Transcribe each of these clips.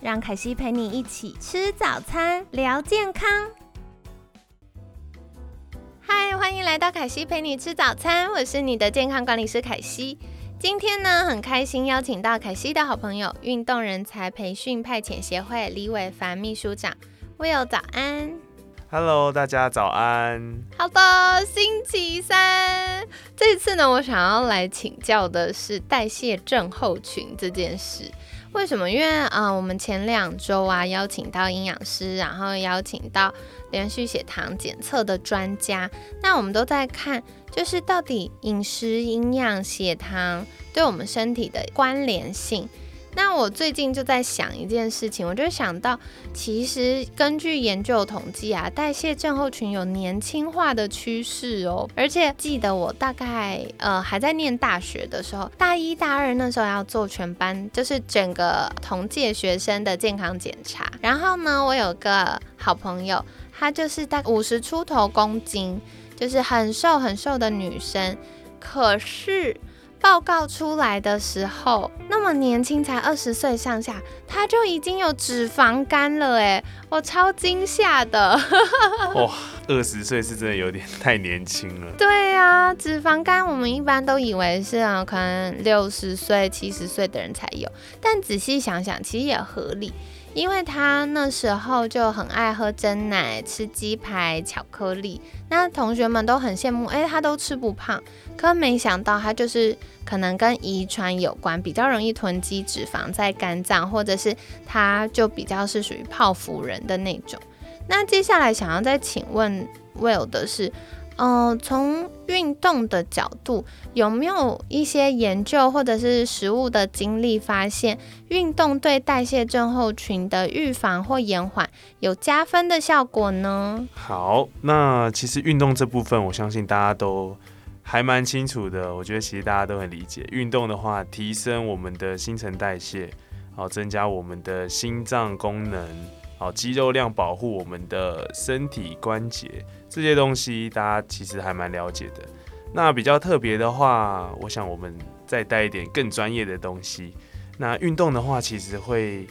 让凯西陪你一起吃早餐，聊健康。嗨，欢迎来到凯西陪你吃早餐，我是你的健康管理师凯西。今天呢，很开心邀请到凯西的好朋友，运动人才培训派遣协会李伟凡秘书长。Will，早安。Hello，大家早安。好的，星期三。这次呢，我想要来请教的是代谢症候群这件事。为什么？因为啊，我们前两周啊邀请到营养师，然后邀请到连续血糖检测的专家，那我们都在看，就是到底饮食、营养、血糖对我们身体的关联性。那我最近就在想一件事情，我就想到，其实根据研究统计啊，代谢症候群有年轻化的趋势哦。而且记得我大概呃还在念大学的时候，大一大二那时候要做全班，就是整个同届学生的健康检查。然后呢，我有个好朋友，她就是大五十出头公斤，就是很瘦很瘦的女生，可是。报告出来的时候，那么年轻，才二十岁上下，他就已经有脂肪肝了，哎，我超惊吓的。哇，二十岁是真的有点太年轻了。对啊，脂肪肝我们一般都以为是啊，可能六十岁、七十岁的人才有，但仔细想想，其实也合理。因为他那时候就很爱喝真奶、吃鸡排、巧克力，那同学们都很羡慕，哎，他都吃不胖。可没想到他就是可能跟遗传有关，比较容易囤积脂肪在肝脏，或者是他就比较是属于泡芙人的那种。那接下来想要再请问 Will 的是。嗯，从运动的角度，有没有一些研究或者是实物的经历发现，运动对代谢症候群的预防或延缓有加分的效果呢？好，那其实运动这部分，我相信大家都还蛮清楚的。我觉得其实大家都很理解，运动的话，提升我们的新陈代谢，好，增加我们的心脏功能，好，肌肉量保护我们的身体关节。这些东西大家其实还蛮了解的。那比较特别的话，我想我们再带一点更专业的东西。那运动的话，其实会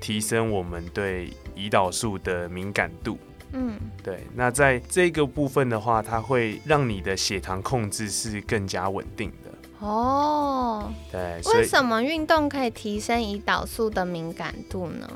提升我们对胰岛素的敏感度。嗯，对。那在这个部分的话，它会让你的血糖控制是更加稳定的。哦，对。为什么运动可以提升胰岛素的敏感度呢？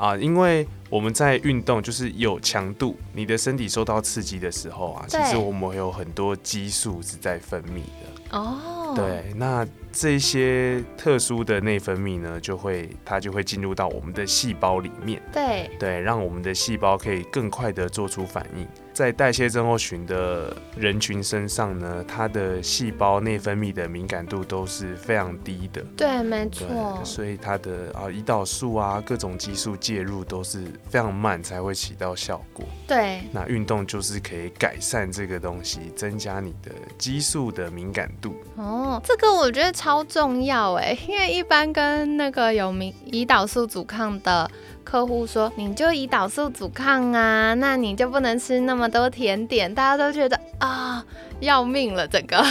啊，因为我们在运动，就是有强度，你的身体受到刺激的时候啊，其实我们有很多激素是在分泌的。哦，对，那这些特殊的内分泌呢，就会它就会进入到我们的细胞里面。对，对，让我们的细胞可以更快的做出反应。在代谢症候群的人群身上呢，它的细胞内分泌的敏感度都是非常低的。对，没错。所以它的啊胰岛素啊各种激素介入都是非常慢才会起到效果。对。那运动就是可以改善这个东西，增加你的激素的敏感度。哦，这个我觉得超重要哎，因为一般跟那个有胰胰岛素阻抗的。客户说：“你就胰岛素阻抗啊，那你就不能吃那么多甜点。”大家都觉得啊，要命了这个。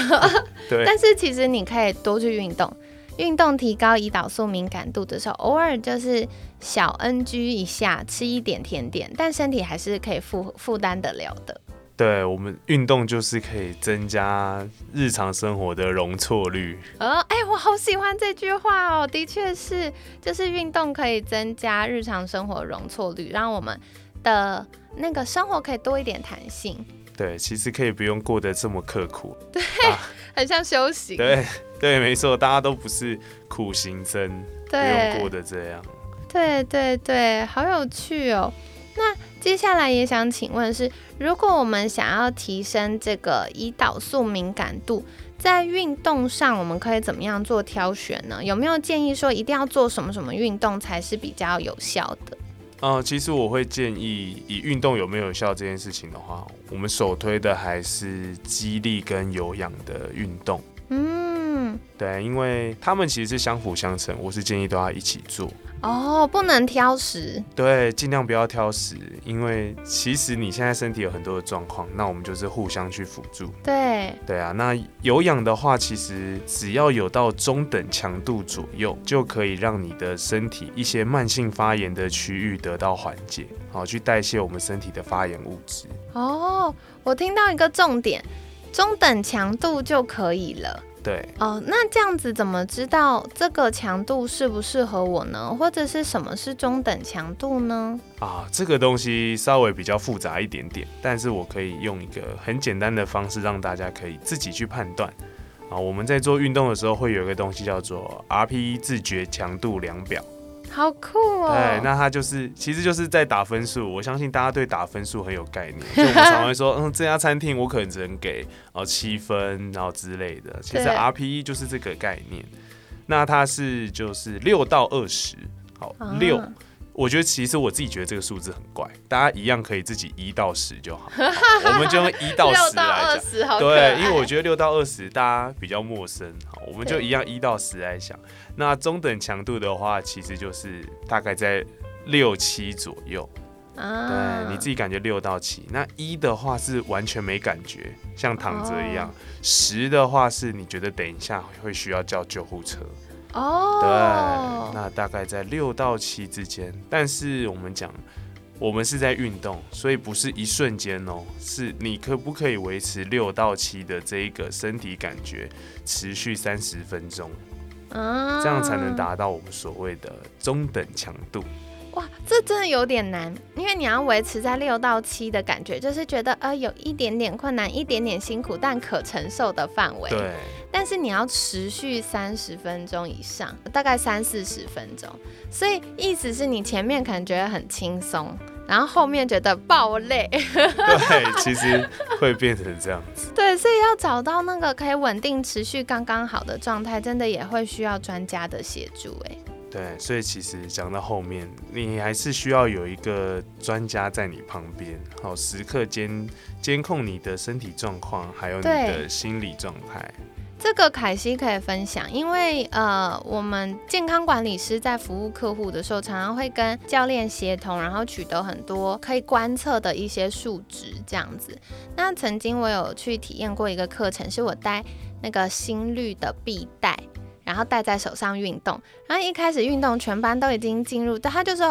对。但是其实你可以多去运动，运动提高胰岛素敏感度的时候，偶尔就是小 NG 一下，吃一点甜点，但身体还是可以负负担得了的。对我们运动就是可以增加日常生活的容错率。呃，哎，我好喜欢这句话哦，的确是，就是运动可以增加日常生活容错率，让我们的那个生活可以多一点弹性。对，其实可以不用过得这么刻苦。对，很像休息。对，对，没错，大家都不是苦行僧，不用过得这样。对对对，好有趣哦。那接下来也想请问是，如果我们想要提升这个胰岛素敏感度，在运动上，我们可以怎么样做挑选呢？有没有建议说一定要做什么什么运动才是比较有效的？呃，其实我会建议，以运动有没有效这件事情的话，我们首推的还是肌力跟有氧的运动。嗯，对，因为他们其实是相辅相成，我是建议都要一起做。哦，不能挑食。对，尽量不要挑食，因为其实你现在身体有很多的状况，那我们就是互相去辅助。对，对啊，那有氧的话，其实只要有到中等强度左右，就可以让你的身体一些慢性发炎的区域得到缓解，好去代谢我们身体的发炎物质。哦，我听到一个重点，中等强度就可以了。对哦，那这样子怎么知道这个强度适不适合我呢？或者是什么是中等强度呢？啊，这个东西稍微比较复杂一点点，但是我可以用一个很简单的方式让大家可以自己去判断。啊，我们在做运动的时候会有一个东西叫做 RPE 自觉强度量表。好酷哦！对，那他就是，其实就是在打分数。我相信大家对打分数很有概念。就我们常会说，嗯，这家餐厅我可能只能给哦七分，然后之类的。其实 RPE 就是这个概念。那它是就是六到二十，好六。我觉得其实我自己觉得这个数字很怪，大家一样可以自己一到十就好，我们就用一到十来讲。对，因为我觉得六到二十大家比较陌生，好，我们就一样一到十来想。那中等强度的话，其实就是大概在六七左右。啊，对，你自己感觉六到七。那一的话是完全没感觉，像躺着一样。十的话是你觉得等一下会需要叫救护车。哦，对，那大概在六到七之间。但是我们讲，我们是在运动，所以不是一瞬间哦，是你可不可以维持六到七的这一个身体感觉持续三十分钟？啊，这样才能达到我们所谓的中等强度。哇，这真的有点难，因为你要维持在六到七的感觉，就是觉得呃有一点点困难，一点点辛苦，但可承受的范围。对。但是你要持续三十分钟以上，大概三四十分钟，所以意思是你前面可能觉得很轻松，然后后面觉得爆累。对，其实会变成这样子。对，所以要找到那个可以稳定持续刚刚好的状态，真的也会需要专家的协助。哎。对，所以其实讲到后面，你还是需要有一个专家在你旁边，好时刻监监控你的身体状况，还有你的心理状态。这个凯西可以分享，因为呃，我们健康管理师在服务客户的时候，常常会跟教练协同，然后取得很多可以观测的一些数值，这样子。那曾经我有去体验过一个课程，是我戴那个心率的臂带。然后戴在手上运动，然后一开始运动，全班都已经进入，它就是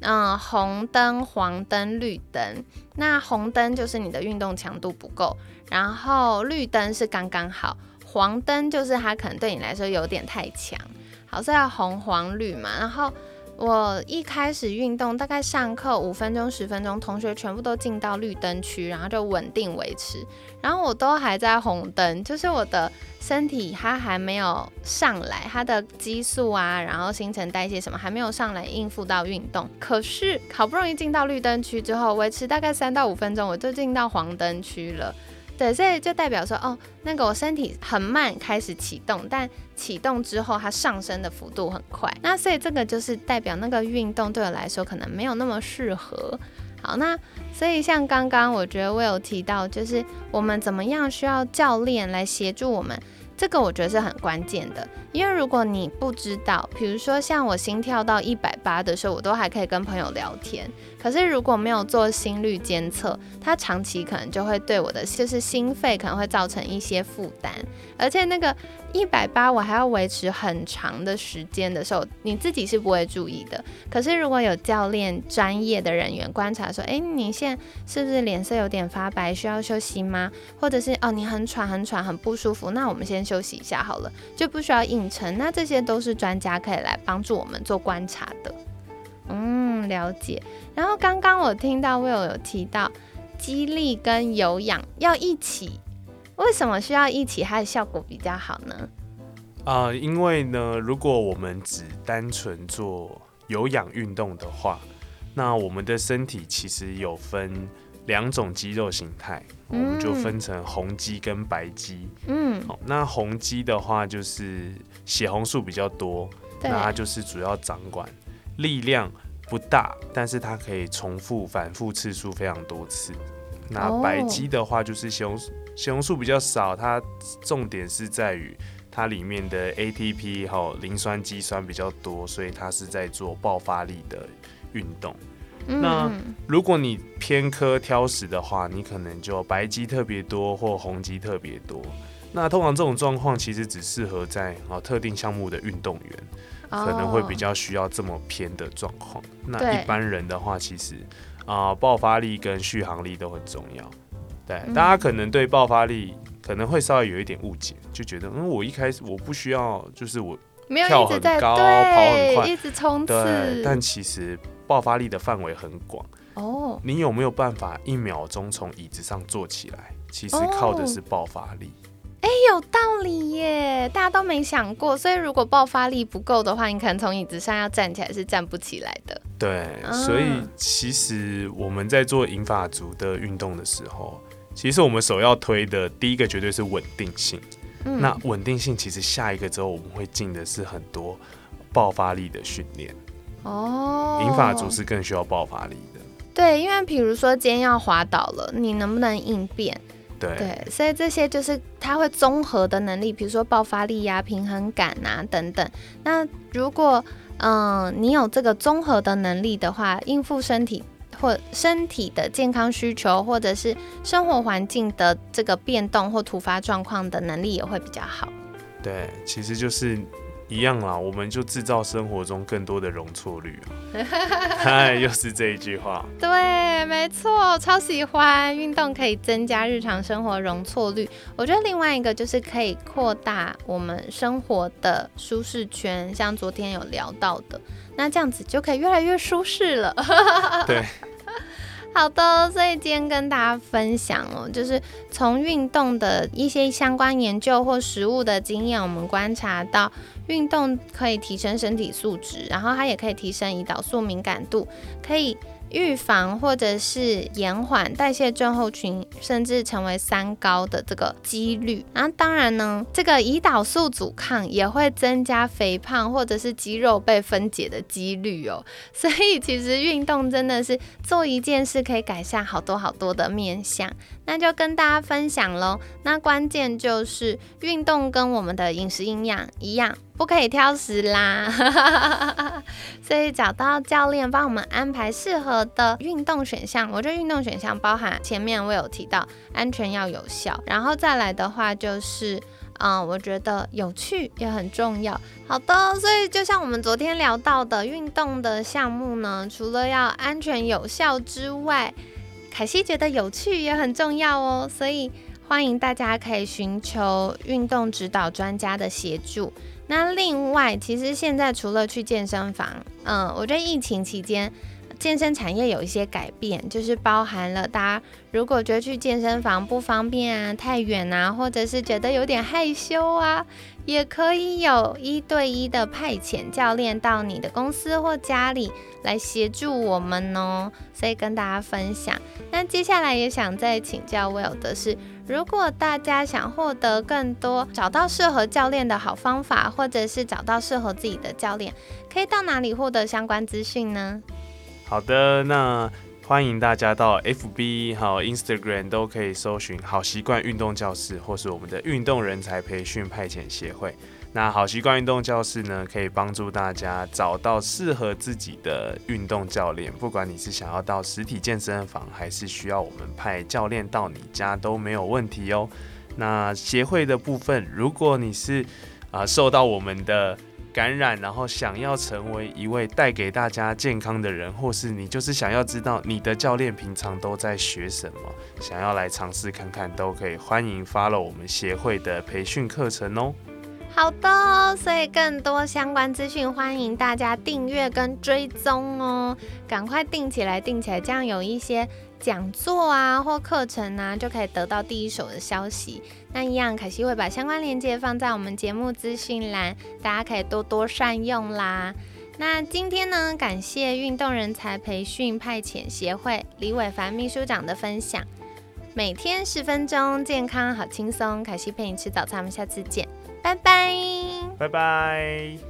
嗯红灯、黄灯、绿灯。那红灯就是你的运动强度不够，然后绿灯是刚刚好，黄灯就是它可能对你来说有点太强。好，所以要红、黄、绿嘛。然后我一开始运动，大概上课五分钟、十分钟，同学全部都进到绿灯区，然后就稳定维持。然后我都还在红灯，就是我的。身体它还没有上来，它的激素啊，然后新陈代谢什么还没有上来应付到运动。可是好不容易进到绿灯区之后，维持大概三到五分钟，我就进到黄灯区了。对，所以就代表说，哦，那个我身体很慢开始启动，但启动之后它上升的幅度很快。那所以这个就是代表那个运动对我来说可能没有那么适合。好，那所以像刚刚我觉得我有提到，就是我们怎么样需要教练来协助我们，这个我觉得是很关键的。因为如果你不知道，比如说像我心跳到一百八的时候，我都还可以跟朋友聊天。可是如果没有做心率监测，它长期可能就会对我的就是心肺可能会造成一些负担，而且那个一百八我还要维持很长的时间的时候，你自己是不会注意的。可是如果有教练专业的人员观察说，哎，你现在是不是脸色有点发白，需要休息吗？或者是哦，你很喘很喘很不舒服，那我们先休息一下好了，就不需要硬撑。那这些都是专家可以来帮助我们做观察的。嗯，了解。然后刚刚我听到 Will 有提到，激励跟有氧要一起，为什么需要一起，它的效果比较好呢？啊，因为呢，如果我们只单纯做有氧运动的话，那我们的身体其实有分两种肌肉形态，我们就分成红肌跟白肌。嗯，好，那红肌的话就是血红素比较多，那它就是主要掌管力量不大，但是它可以重复反复次数非常多次。那哦白肌的话就是血红血红素比较少，它重点是在于它里面的 ATP 还有磷酸肌酸比较多，所以它是在做爆发力的运动。那嗯如果你偏科挑食的话，你可能就白肌特别多或红肌特别多。那通常这种状况其实只适合在啊特定项目的运动员，可能会比哦较需要这么偏的状况。那一般人的话，其实啊、爆发力跟续航力都很重要。对，嗯大家可能对爆发力可能会稍微有一点误解，就觉得嗯，我一开始我不需要，就是我没有跳一直在很高跑很对快一直冲对，刺，但其实爆发力的范围很广。哦，你有没有办法一秒钟从椅子上坐起来？其实靠的是爆发力。哎有道理耶，大家都没想过，所以如果爆发力不够的话，你可能从椅子上要站起来是站不起来的。对，啊所以其实我们在做引发族的运动的时候，其实我们首要推的第一个绝对是稳定性。嗯那稳定性其实下一个之后我们会进的是很多爆发力的训练。哦，银发族是更需要爆发力的。对，因为比如说今天要滑倒了，你能不能应变？对，对，所以这些就是它会综合的能力，比如说爆发力呀、平衡感啊等等。那如果嗯、呃你有这个综合的能力的话，应付身体或身体的健康需求，或者是生活环境的这个变动或突发状况的能力也会比较好。对，其实就是一样啦，我们就制造生活中更多的容错率啊。嗨，又是这一句话。对，没错，超喜欢运动可以增加日常生活容错率。我觉得另外一个就是可以扩大我们生活的舒适圈，像昨天有聊到的，那这样子就可以越来越舒适了。对，好的，所以今天跟大家分享哦，就是从运动的一些相关研究或实物的经验，我们观察到运动可以提升身体素质，然后它也可以提升胰岛素敏感度，可以预防或者是延缓代谢症候群，甚至成为三高的这个几率。然后当然呢，这个胰岛素阻抗也会增加肥胖或者是肌肉被分解的几率哦。所以其实运动真的是做一件事可以改善好多好多的面相，那就跟大家分享喽。那关键就是运动跟我们的饮食营养一样，不可以挑食啦。所以找到教练帮我们安排适合的运动选项。我觉得运动选项包含前面我有提到安全要有效，然后再来的话就是。嗯，我觉得有趣也很重要。好的，所以就像我们昨天聊到的，运动的项目呢，除了要安全有效之外，凯西觉得有趣也很重要哦。所以欢迎大家可以寻求运动指导专家的协助。那另外，其实现在除了去健身房，嗯，我觉得疫情期间。健身产业有一些改变，就是包含了大家如果觉得去健身房不方便啊、太远啊，或者是觉得有点害羞啊，也可以有一对一的派遣教练到你的公司或家里来协助我们哦。所以跟大家分享。那接下来也想再请教 Will 的是，如果大家想获得更多找到适合教练的好方法，或者是找到适合自己的教练，可以到哪里获得相关资讯呢？好的，那欢迎大家到 FB 还有 Instagram 都可以搜寻“好习惯运动教室”或是我们的运动人才培训派遣协会。那好习惯运动教室呢，可以帮助大家找到适合自己的运动教练，不管你是想要到实体健身房，还是需要我们派教练到你家都没有问题哦。那协会的部分，如果你是啊、受到我们的感染，然后想要成为一位带给大家健康的人，或是你就是想要知道你的教练平常都在学什么，想要来尝试看看，都可以欢迎 follow 我们协会的培训课程哦。好的，所以更多相关资讯，欢迎大家订阅跟追踪哦，赶快订起来，订起来，这样有一些讲座啊或课程啊，就可以得到第一手的消息。那一样，凯西会把相关链接放在我们节目资讯栏，大家可以多多善用啦。那今天呢，感谢运动人才培训派遣协会李伟凡秘书长的分享。每天十分钟，健康好轻松。凯西陪你吃早餐，我们下次见，拜拜，拜拜。